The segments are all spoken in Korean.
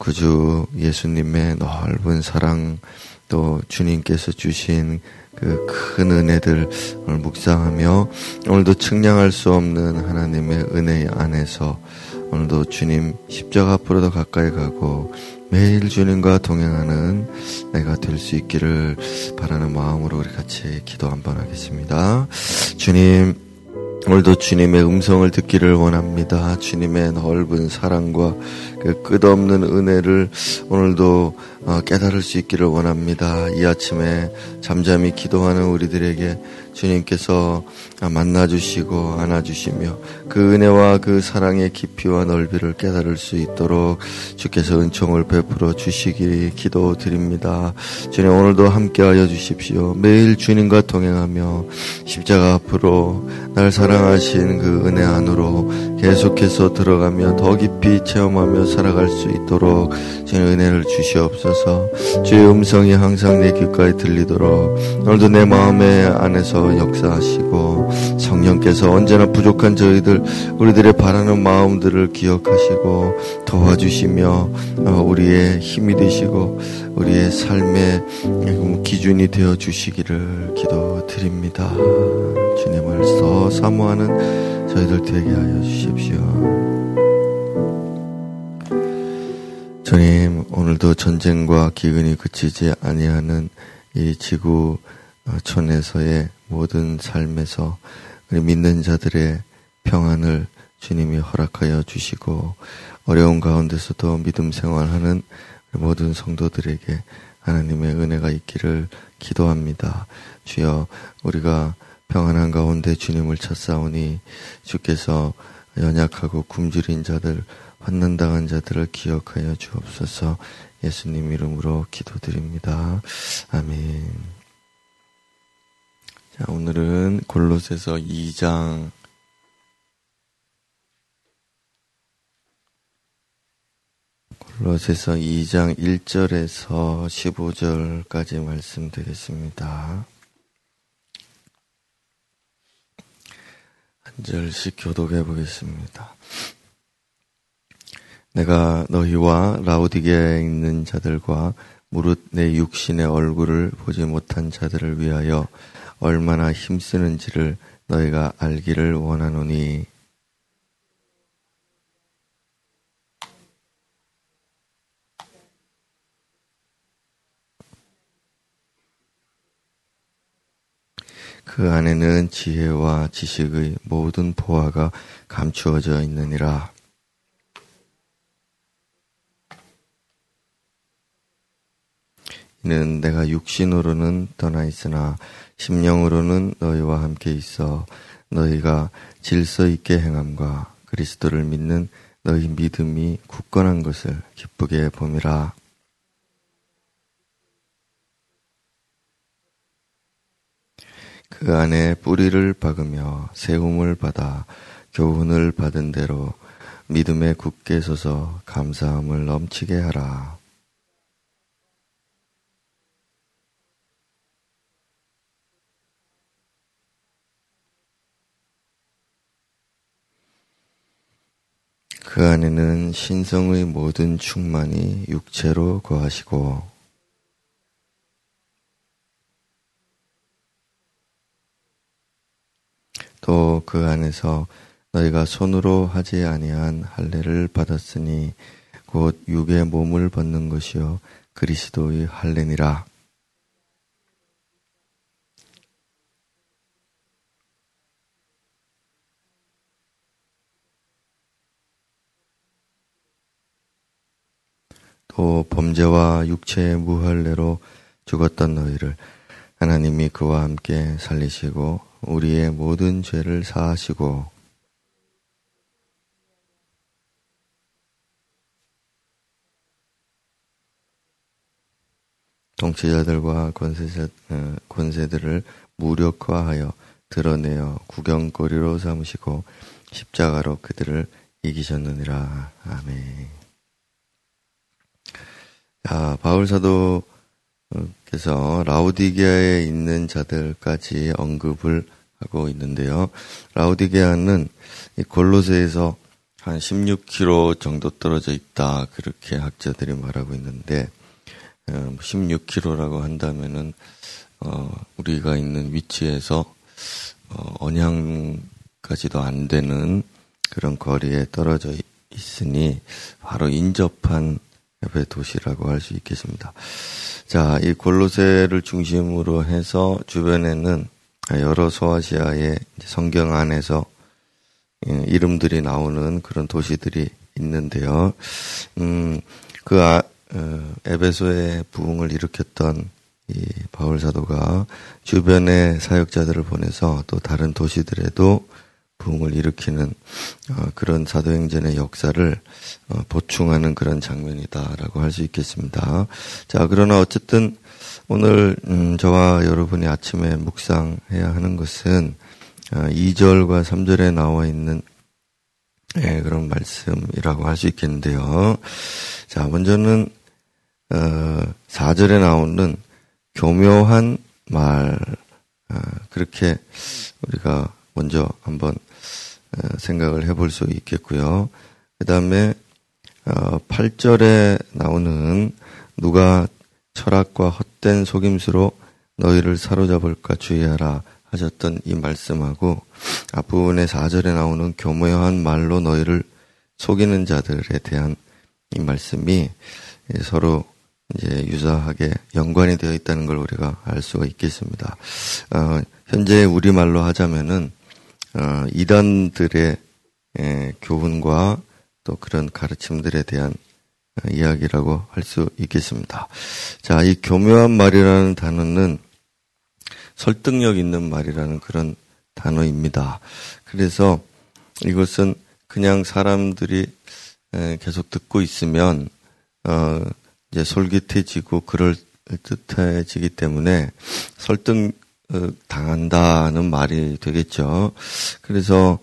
구주 예수님의 넓은 사랑 또 주님께서 주신 그 큰 은혜들 오늘 묵상하며 오늘도 측량할 수 없는 하나님의 은혜 안에서 오늘도 주님 십자가 앞으로도 가까이 가고 매일 주님과 동행하는 내가 될 수 있기를 바라는 마음으로 우리 같이 기도 한번 하겠습니다. 주님 오늘도 주님의 음성을 듣기를 원합니다. 주님의 넓은 사랑과 그 끝없는 은혜를 오늘도 어, 깨달을 수 있기를 원합니다. 이 아침에 잠잠히 기도하는 우리들에게 주님께서 만나주시고 안아주시며 그 은혜와 그 사랑의 깊이와 넓이를 깨달을 수 있도록 주께서 은총을 베풀어 주시기 기도드립니다. 주님 오늘도 함께하여 주십시오. 매일 주님과 동행하며 십자가 앞으로 날 사랑하신 그 은혜 안으로 계속해서 들어가며 더 깊이 체험하며 살아갈 수 있도록 주님 은혜를 주시옵소서. 주의 음성이 항상 내 귓가에 들리도록 오늘도 내 마음의 안에서 역사하시고 성령께서 언제나 부족한 저희들 우리들의 바라는 마음들을 기억하시고 도와주시며 어, 우리의 힘이 되시고 우리의 삶의 기준이 되어 주시기를 기도드립니다. 주님을 더 사모하는 저희들 되게 하여 주십시오. 주님, 오늘도 전쟁과 기근이 그치지 아니하는 이 지구촌에서의 모든 삶에서 우리 믿는 자들의 평안을 주님이 허락하여 주시고 어려운 가운데서도 믿음 생활하는 모든 성도들에게 하나님의 은혜가 있기를 기도합니다. 주여 우리가 평안한 가운데 주님을 찾사오니 주께서 연약하고 굶주린 자들 환난당한 자들을 기억하여 주옵소서 예수님 이름으로 기도드립니다. 아멘. 자, 오늘은 골로새서 2장 로새서 2장 1절에서 15절까지 말씀드리겠습니다. 한 절씩 교독해 보겠습니다. 내가 너희와 라우디게에 있는 자들과 무릇 내 육신의 얼굴을 보지 못한 자들을 위하여 얼마나 힘쓰는지를 너희가 알기를 원하노니 그 안에는 지혜와 지식의 모든 보화가 감추어져 있느니라. 이는 내가 육신으로는 떠나 있으나 심령으로는 너희와 함께 있어 너희가 질서 있게 행함과 그리스도를 믿는 너희 믿음이 굳건한 것을 기쁘게 봄이라. 그 안에 뿌리를 박으며 세움을 받아 교훈을 받은 대로 믿음에 굳게 서서 감사함을 넘치게 하라. 그 안에는 신성의 모든 충만이 육체로 거하시고 또 그 안에서 너희가 손으로 하지 아니한 할례를 받았으니 곧 육의 몸을 벗는 것이요 그리스도의 할례니라. 또 범죄와 육체의 무할례로 죽었던 너희를 하나님이 그와 함께 살리시고 우리의 모든 죄를 사하시고 통치자들과 권세자, 어, 권세들을 무력화하여 드러내어 구경거리로 삼으시고 십자가로 그들을 이기셨느니라. 아멘. 자, 바울 사도 께서 라우디게아에 있는 자들까지 언급을 하고 있는데요. 라우디게아는 골로새에서 한 16km 정도 떨어져 있다. 그렇게 학자들이 말하고 있는데, 16km라고 어, 한다면은, 어, 우리가 있는 위치에서, 어, 언양까지도 안 되는 그런 거리에 떨어져 있으니, 바로 인접한 옆에 도시라고 할 수 있겠습니다. 자, 이 골로새를 중심으로 해서 주변에는 여러 소아시아의 성경 안에서 예, 이름들이 나오는 그런 도시들이 있는데요. 음, 그 아, 어, 에베소의 부흥을 일으켰던 이 바울 사도가 주변의 사역자들을 보내서 또 다른 도시들에도 부흥을 일으키는 어, 그런 사도행전의 역사를 어, 보충하는 그런 장면이다라고 할 수 있겠습니다. 자, 그러나 어쨌든 오늘 음, 저와 여러분이 아침에 묵상해야 하는 것은 2절과 아, 3절에 나와 있는 예, 그런 말씀이라고 할 수 있겠는데요. 자, 먼저는 어, 4절에 나오는 교묘한 말 아, 그렇게 우리가 먼저 한번 어, 생각을 해볼 수 있겠고요. 그 다음에 어, 8절에 나오는 누가 철학과 헛된 속임수로 너희를 사로잡을까 주의하라 하셨던 이 말씀하고 앞부분의 4절에 나오는 교묘한 말로 너희를 속이는 자들에 대한 이 말씀이 서로 이제 유사하게 연관이 되어 있다는 걸 우리가 알 수가 있겠습니다. 어, 현재 우리말로 하자면은 어, 이단들의 예, 교훈과 또 그런 가르침들에 대한 어, 이야기라고 할 수 있겠습니다. 자, 이 교묘한 말이라는 단어는 설득력 있는 말이라는 그런 단어입니다. 그래서 이것은 그냥 사람들이 계속 듣고 있으면 어 이제 솔깃해지고 그럴 듯해지기 때문에 설득 어, 당한다는 말이 되겠죠. 그래서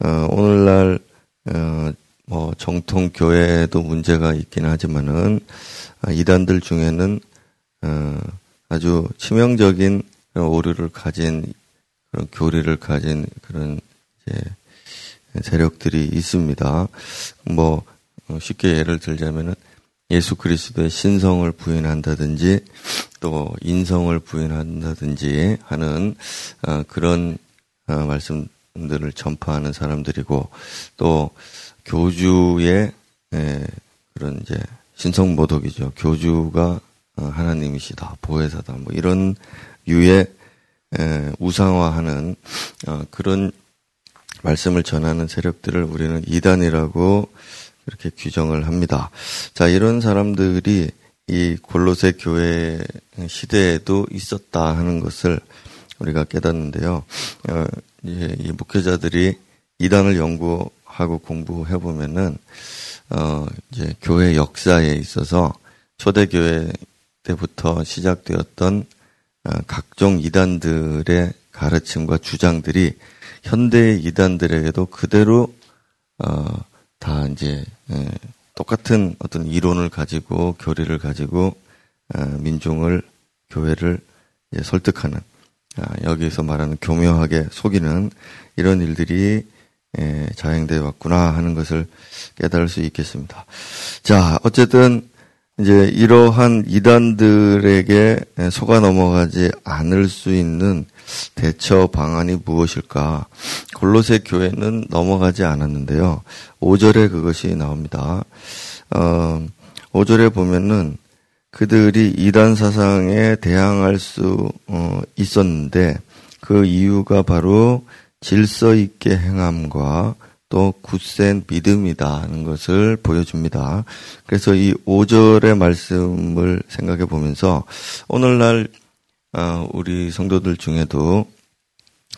어 오늘날 어 뭐 정통 교회도 문제가 있긴 하지만은 아, 이단들 중에는 어 아주 치명적인 오류를 가진 그런 교리를 가진 그런 이제 세력들이 있습니다. 뭐 어, 쉽게 예를 들자면은 예수 그리스도의 신성을 부인한다든지 또 인성을 부인한다든지 하는 어, 그런 어, 말씀들을 전파하는 사람들이고 또 교주의 그런 이제 신성 모독이죠. 교주가 하나님이시다, 보혜사다, 뭐 이런 유의 우상화하는 어, 그런 말씀을 전하는 세력들을 우리는 이단이라고 그렇게 규정을 합니다. 자, 이런 사람들이 이 골로새 교회 시대에도 있었다 하는 것을 우리가 깨닫는데요. 어, 이 목회자들이 이단을 연구하고 공부해 보면은 어, 이제 교회 역사에 있어서 초대교회 때부터 시작되었던 어, 각종 이단들의 가르침과 주장들이 현대 이단들에게도 그대로 어, 다 이제 예, 똑같은 어떤 이론을 가지고 교리를 가지고 어, 민중을 교회를 설득하는 아, 여기서 말하는 교묘하게 속이는 이런 일들이 예, 자행되어 왔구나 하는 것을 깨달을 수 있겠습니다. 자, 어쨌든 이제 이러한 이단들에게 속아 넘어가지 않을 수 있는 대처 방안이 무엇일까? 골로새 교회는 넘어가지 않았는데요. 5절에 그것이 나옵니다. 어, 5절에 보면은 그들이 이단 사상에 대항할 수 어, 있었는데 그 이유가 바로 질서 있게 행함과 또 굳센 믿음이다 하는 것을 보여줍니다. 그래서 이 5절의 말씀을 생각해 보면서 오늘날 어, 우리 성도들 중에도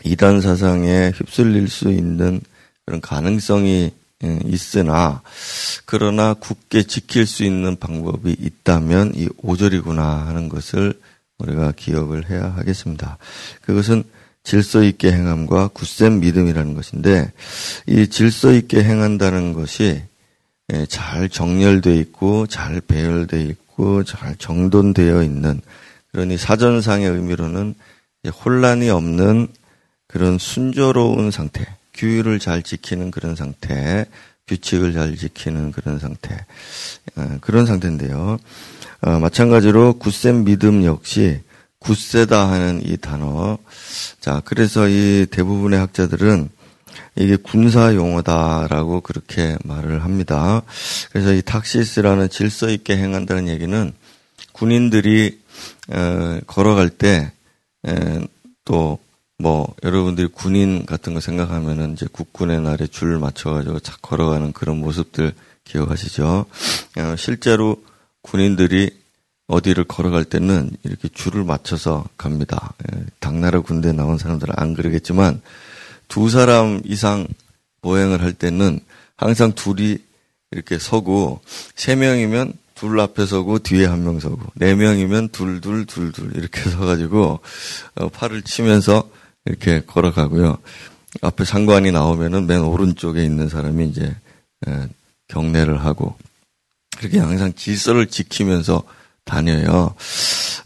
이단 사상에 휩쓸릴 수 있는 그런 가능성이 예, 있으나 그러나 굳게 지킬 수 있는 방법이 있다면 이 5절이구나 하는 것을 우리가 기억을 해야 하겠습니다. 그것은 질서 있게 행함과 굳센 믿음이라는 것인데 이 질서 있게 행한다는 것이 예, 잘 정렬되어 있고 잘 배열되어 있고 잘 정돈되어 있는 그러니 사전상의 의미로는 혼란이 없는 그런 순조로운 상태, 규율을 잘 지키는 그런 상태, 규칙을 잘 지키는 그런 상태. 어, 그런 상태인데요. 어, 마찬가지로 굳센 믿음 역시 굳세다 하는 이 단어. 자, 그래서 이 대부분의 학자들은 이게 군사 용어다라고 그렇게 말을 합니다. 그래서 이 탁시스라는 질서 있게 행한다는 얘기는 군인들이 어, 걸어갈 때 또 뭐 여러분들이 군인 같은 거 생각하면은 이제 국군의 날에 줄 맞춰가지고 착 걸어가는 그런 모습들 기억하시죠? 어, 실제로 군인들이 어디를 걸어갈 때는 이렇게 줄을 맞춰서 갑니다. 예, 당나라 군대 나온 사람들은 안 그러겠지만 두 사람 이상 보행을 할 때는 항상 둘이 이렇게 서고 세 명이면 둘 앞에 서고 뒤에 한 명 서고 네 명이면 둘 둘 둘 둘 이렇게 서가지고 어, 팔을 치면서 이렇게 걸어가고요. 앞에 상관이 나오면은 맨 오른쪽에 있는 사람이 이제 예, 경례를 하고 그렇게 항상 질서를 지키면서 다녀요.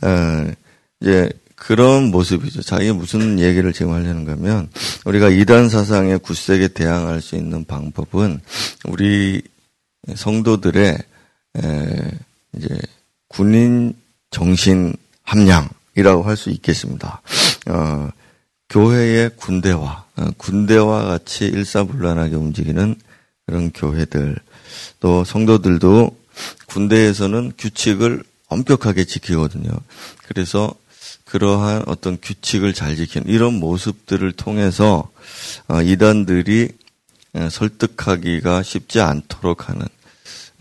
에, 이제 그런 모습이죠. 자, 이게 무슨 얘기를 지금 하려는 거면 우리가 이단 사상에 굳세게 대항할 수 있는 방법은 우리 성도들의 에, 이제 군인 정신 함량이라고 할 수 있겠습니다. 어, 교회의 군대와 어, 군대와 같이 일사불란하게 움직이는 그런 교회들 또 성도들도 군대에서는 규칙을 엄격하게 지키거든요. 그래서 그러한 어떤 규칙을 잘 지키는 이런 모습들을 통해서 어, 이단들이 설득하기가 쉽지 않도록 하는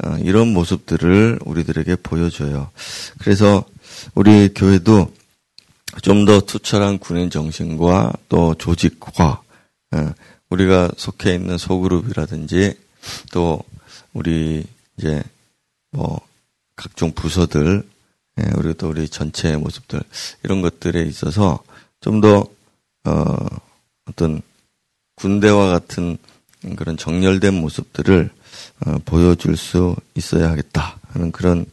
어, 이런 모습들을 우리들에게 보여줘요. 그래서 우리 교회도 좀 더 투철한 군인 정신과 또 조직과 어, 우리가 속해 있는 소그룹이라든지 또 우리 이제 뭐 각종 부서들 예, 그리고 또 우리 전체의 모습들 이런 것들에 있어서 좀더 어, 어떤 군대와 같은 그런 정렬된 모습들을 어, 보여줄 수 있어야 하겠다 하는 그런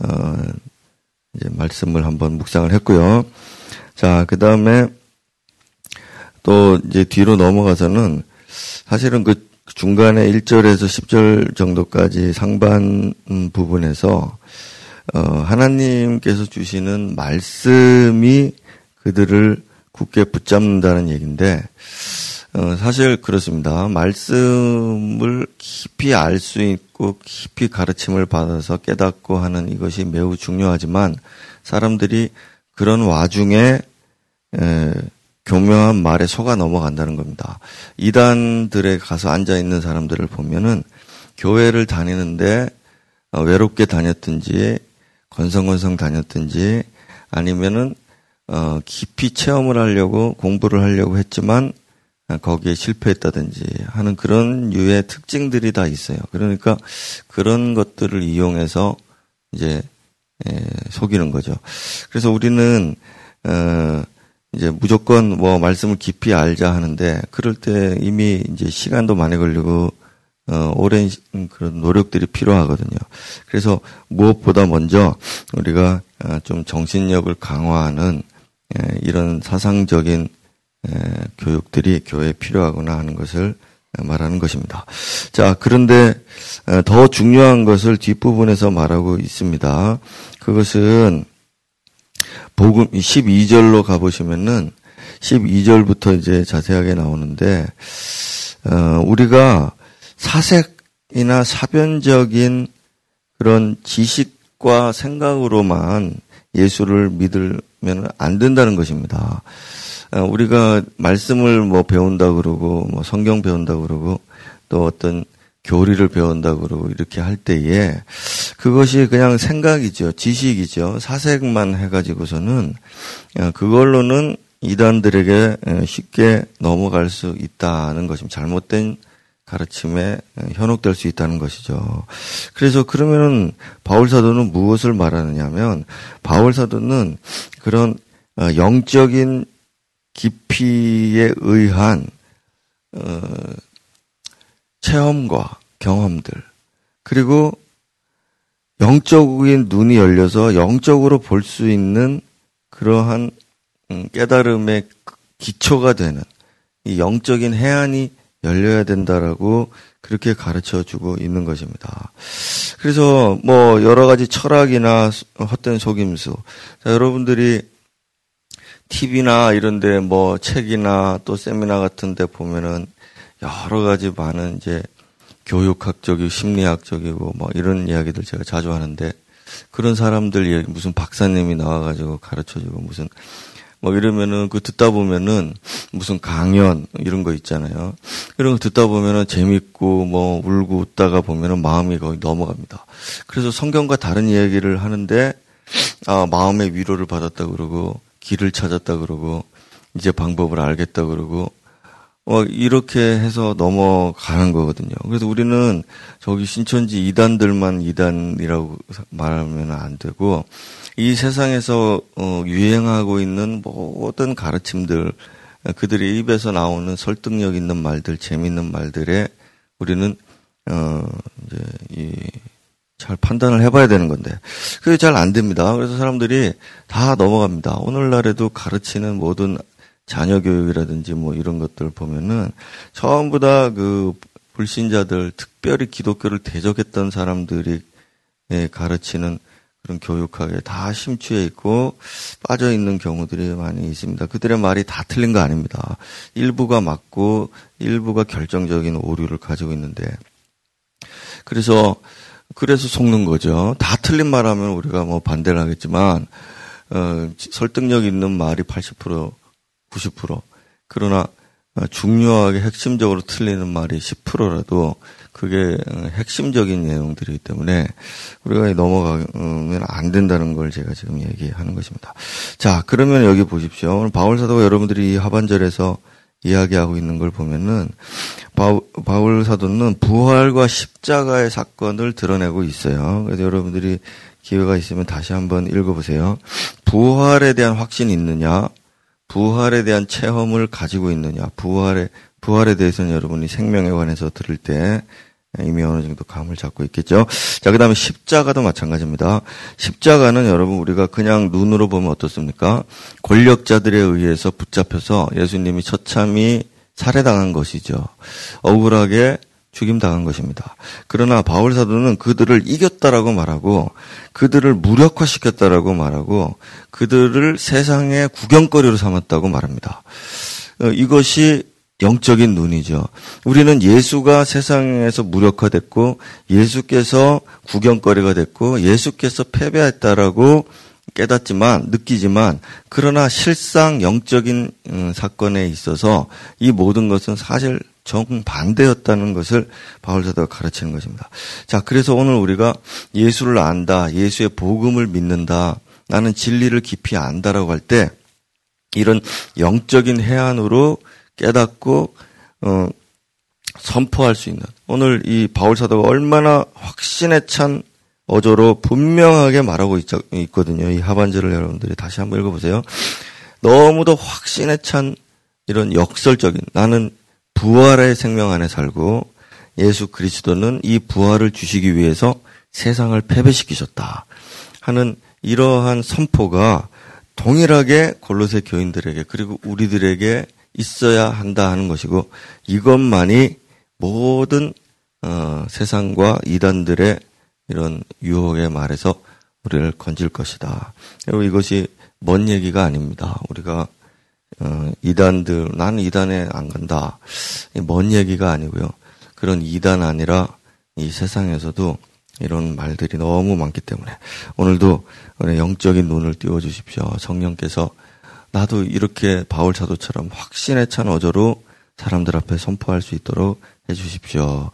어, 이제 말씀을 한번 묵상을 했고요. 자, 그 다음에 또 이제 뒤로 넘어가서는 사실은 그 중간에 1절에서 10절 정도까지 상반 부분에서 어, 하나님께서 주시는 말씀이 그들을 굳게 붙잡는다는 얘기인데 어, 사실 그렇습니다. 말씀을 깊이 알 수 있고 깊이 가르침을 받아서 깨닫고 하는 이것이 매우 중요하지만 사람들이 그런 와중에 에, 교묘한 말에 속아 넘어간다는 겁니다. 이단들에 가서 앉아 있는 사람들을 보면은 교회를 다니는데 어, 외롭게 다녔든지 건성건성 다녔든지 아니면은 어 깊이 체험을 하려고 공부를 하려고 했지만 거기에 실패했다든지 하는 그런 유의 특징들이 다 있어요. 그러니까 그런 것들을 이용해서 이제 속이는 거죠. 그래서 우리는 어 이제 무조건 뭐 말씀을 깊이 알자 하는데 그럴 때 이미 이제 시간도 많이 걸리고 어, 오랜 그런 노력들이 필요하거든요. 그래서 무엇보다 먼저 우리가 어, 좀 정신력을 강화하는 에, 이런 사상적인 에, 교육들이 교회에 필요하구나 하는 것을 말하는 것입니다. 자, 그런데 어, 더 중요한 것을 뒷부분에서 말하고 있습니다. 그것은 복음 12절로 가보시면은 12절부터 이제 자세하게 나오는데 어, 우리가 사색이나 사변적인 그런 지식과 생각으로만 예수를 믿으면 안 된다는 것입니다. 어, 우리가 말씀을 뭐 배운다 그러고 뭐 성경 배운다 그러고 또 어떤 교리를 배운다 그러고 이렇게 할 때에 그것이 그냥 생각이죠. 지식이죠. 사색만 해가지고서는 어, 그걸로는 이단들에게 어, 쉽게 넘어갈 수 있다는 것입니다. 잘못된 가르침에 어, 현혹될 수 있다는 것이죠. 그래서 그러면은 바울 사도는 무엇을 말하느냐면 바울 사도는 그런 영적인 깊이에 의한 체험과 경험들, 그리고 영적인 눈이 열려서 영적으로 볼 수 있는 그러한 음, 깨달음의 기초가 되는 이 영적인 해안이 열려야 된다라고 그렇게 가르쳐 주고 있는 것입니다. 그래서 뭐 여러 가지 철학이나 헛된 속임수. 자, 여러분들이 TV나 이런데 뭐 책이나 또 세미나 같은데 보면은 여러 가지 많은 이제 교육학적이고 심리학적이고 뭐 이런 이야기들 제가 자주 하는데 그런 사람들 무슨 박사님이 나와가지고 가르쳐주고 무슨 뭐 이러면은 그 듣다 보면은 무슨 강연 이런 거 있잖아요. 이런 거 듣다 보면은 재밌고 뭐 울고 웃다가 보면은 마음이 거의 넘어갑니다. 그래서 성경과 다른 이야기를 하는데 아 마음의 위로를 받았다 그러고 길을 찾았다 그러고 이제 방법을 알겠다 그러고 어, 이렇게 해서 넘어가는 거거든요. 그래서 우리는 저기 신천지 이단들만 이단이라고 말하면 안 되고, 이 세상에서 어, 유행하고 있는 모든 가르침들, 그들의 입에서 나오는 설득력 있는 말들, 재밌는 말들에 우리는 어, 이제 이, 잘 판단을 해봐야 되는 건데 그게 잘 안 됩니다. 그래서 사람들이 다 넘어갑니다. 오늘날에도 가르치는 모든 자녀 교육이라든지 뭐 이런 것들 보면은 전부 다 그 불신자들 특별히 기독교를 대적했던 사람들이 예, 가르치는 그런 교육학에 다 심취해 있고 빠져 있는 경우들이 많이 있습니다. 그들의 말이 다 틀린 거 아닙니다. 일부가 맞고 일부가 결정적인 오류를 가지고 있는데 그래서 그래서 속는 거죠. 다 틀린 말하면 우리가 뭐 반대를 하겠지만 어, 설득력 있는 말이 80% 90% 그러나 중요하게 핵심적으로 틀리는 말이 10%라도 그게 핵심적인 내용들이기 때문에 우리가 넘어가면 안 된다는 걸 제가 지금 얘기하는 것입니다. 자, 그러면 여기 보십시오. 오늘 바울 사도가 여러분들이 하반절에서 이야기하고 있는 걸 보면은 바울 사도는 부활과 십자가의 사건을 드러내고 있어요. 그래서 여러분들이 기회가 있으면 다시 한번 읽어보세요. 부활에 대한 확신이 있느냐? 부활에 대한 체험을 가지고 있느냐, 부활에, 부활에 대해서는 여러분이 생명에 관해서 들을 때 이미 어느 정도 감을 잡고 있겠죠. 자, 그 다음에 십자가도 마찬가지입니다. 십자가는 여러분 우리가 그냥 눈으로 보면 어떻습니까? 권력자들에 의해서 붙잡혀서 예수님이 처참히 살해당한 것이죠. 억울하게 죽임당한 것입니다. 그러나 바울 사도는 그들을 이겼다라고 말하고 그들을 무력화시켰다라고 말하고 그들을 세상의 구경거리로 삼았다고 말합니다. 어, 이것이 영적인 눈이죠. 우리는 예수가 세상에서 무력화됐고 예수께서 구경거리가 됐고 예수께서 패배했다라고 깨닫지만 느끼지만 그러나 실상 영적인 음, 사건에 있어서 이 모든 것은 사실 정반대였다는 것을 바울사도가 가르치는 것입니다. 자, 그래서 오늘 우리가 예수를 안다, 예수의 복음을 믿는다, 나는 진리를 깊이 안다라고 할 때 이런 영적인 해안으로 깨닫고 어, 선포할 수 있는 오늘 이 바울 사도가 얼마나 확신에 찬 어조로 분명하게 말하고 있, 있거든요. 이 하반절을 여러분들이 다시 한번 읽어보세요. 너무도 확신에 찬 이런 역설적인 나는 부활의 생명 안에 살고 예수 그리스도는 이 부활을 주시기 위해서 세상을 패배시키셨다 하는 이러한 선포가 동일하게 골로새 교인들에게 그리고 우리들에게 있어야 한다 하는 것이고 이것만이 모든 어, 세상과 이단들의 이런 유혹의 말에서 우리를 건질 것이다. 그리고 이것이 먼 얘기가 아닙니다. 우리가 어, 이단들 나는 이단에 안 간다. 먼 얘기가 아니고요. 그런 이단 아니라 이 세상에서도 이런 말들이 너무 많기 때문에 오늘도 영적인 눈을 띄워 주십시오. 성령께서 나도 이렇게 바울 사도처럼 확신에 찬 어조로 사람들 앞에 선포할 수 있도록 해 주십시오.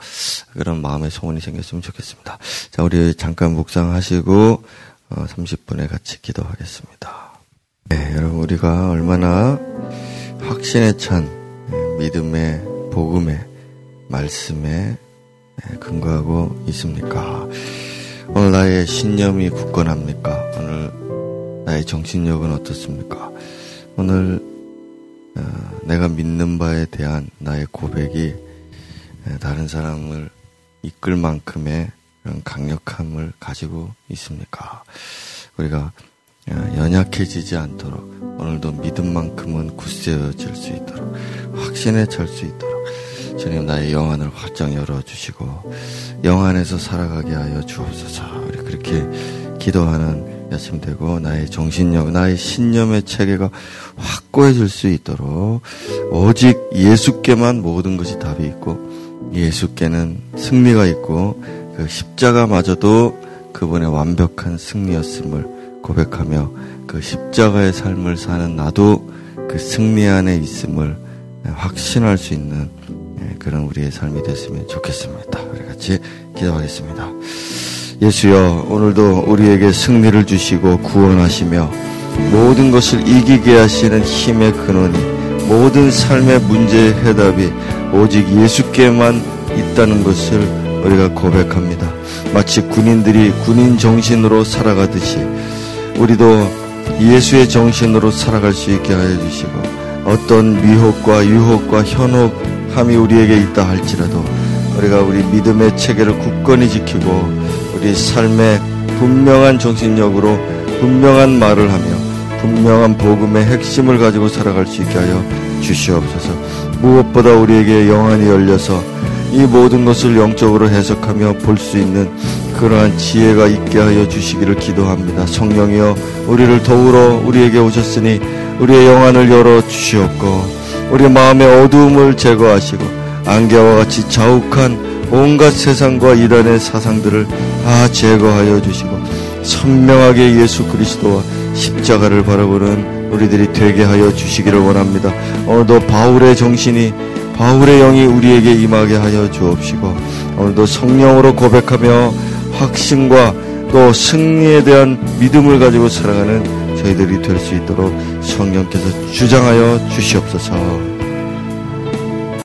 그런 마음의 소원이 생겼으면 좋겠습니다. 자, 우리 잠깐 묵상하시고 30분에 어, 같이 기도하겠습니다. 네, 여러분 우리가 얼마나 확신에 찬 예, 믿음의 복음의 말씀에 예, 근거하고 있습니까? 오늘 나의 신념이 굳건합니까? 오늘 나의 정신력은 어떻습니까? 오늘 어, 내가 믿는 바에 대한 나의 고백이 예, 다른 사람을 이끌 만큼의 강력함을 가지고 있습니까? 우리가 어, 연약해지지 않도록 오늘도 믿음만큼은 굳세어질 수 있도록 확신에 찰 수 있도록 주님 나의 영안을 활짝 열어주시고 영안에서 살아가게 하여 주옵소서 우리 그렇게 기도하는 아침 되고 나의 정신력, 나의 신념의 체계가 확고해질 수 있도록 오직 예수께만 모든 것이 답이 있고 예수께는 승리가 있고 그 십자가마저도 그분의 완벽한 승리였음을 고백하며 그 십자가의 삶을 사는 나도 그 승리 안에 있음을 확신할 수 있는 예, 그런 우리의 삶이 됐으면 좋겠습니다. 우리 같이 기도하겠습니다. 예수여, 오늘도 우리에게 승리를 주시고 구원하시며 모든 것을 이기게 하시는 힘의 근원이 모든 삶의 문제의 해답이 오직 예수께만 있다는 것을 우리가 고백합니다. 마치 군인들이 군인 정신으로 살아가듯이 우리도 예수의 정신으로 살아갈 수 있게 하여 주시고 어떤 미혹과 유혹과 현혹함이 우리에게 있다 할지라도 우리가 우리 믿음의 체계를 굳건히 지키고 우리 삶의 분명한 정신력으로 분명한 말을 하며 분명한 복음의 핵심을 가지고 살아갈 수 있게 하여 주시옵소서. 무엇보다 우리에게 영안이 열려서 이 모든 것을 영적으로 해석하며 볼 수 있는 그러한 지혜가 있게 하여 주시기를 기도합니다. 성령이여 우리를 더불어 우리에게 오셨으니 우리의 영안을 열어 주시옵고 우리 마음의 어두움을 제거하시고 안개와 같이 자욱한 온갖 세상과 이단의 사상들을 다 제거하여 주시고 선명하게 예수 그리스도와 십자가를 바라보는 우리들이 되게 하여 주시기를 원합니다. 오늘도 바울의 정신이 바울의 영이 우리에게 임하게 하여 주옵시고 오늘도 성령으로 고백하며 확신과 또 승리에 대한 믿음을 가지고 살아가는 저희들이 될 수 있도록 성령께서 주장하여 주시옵소서.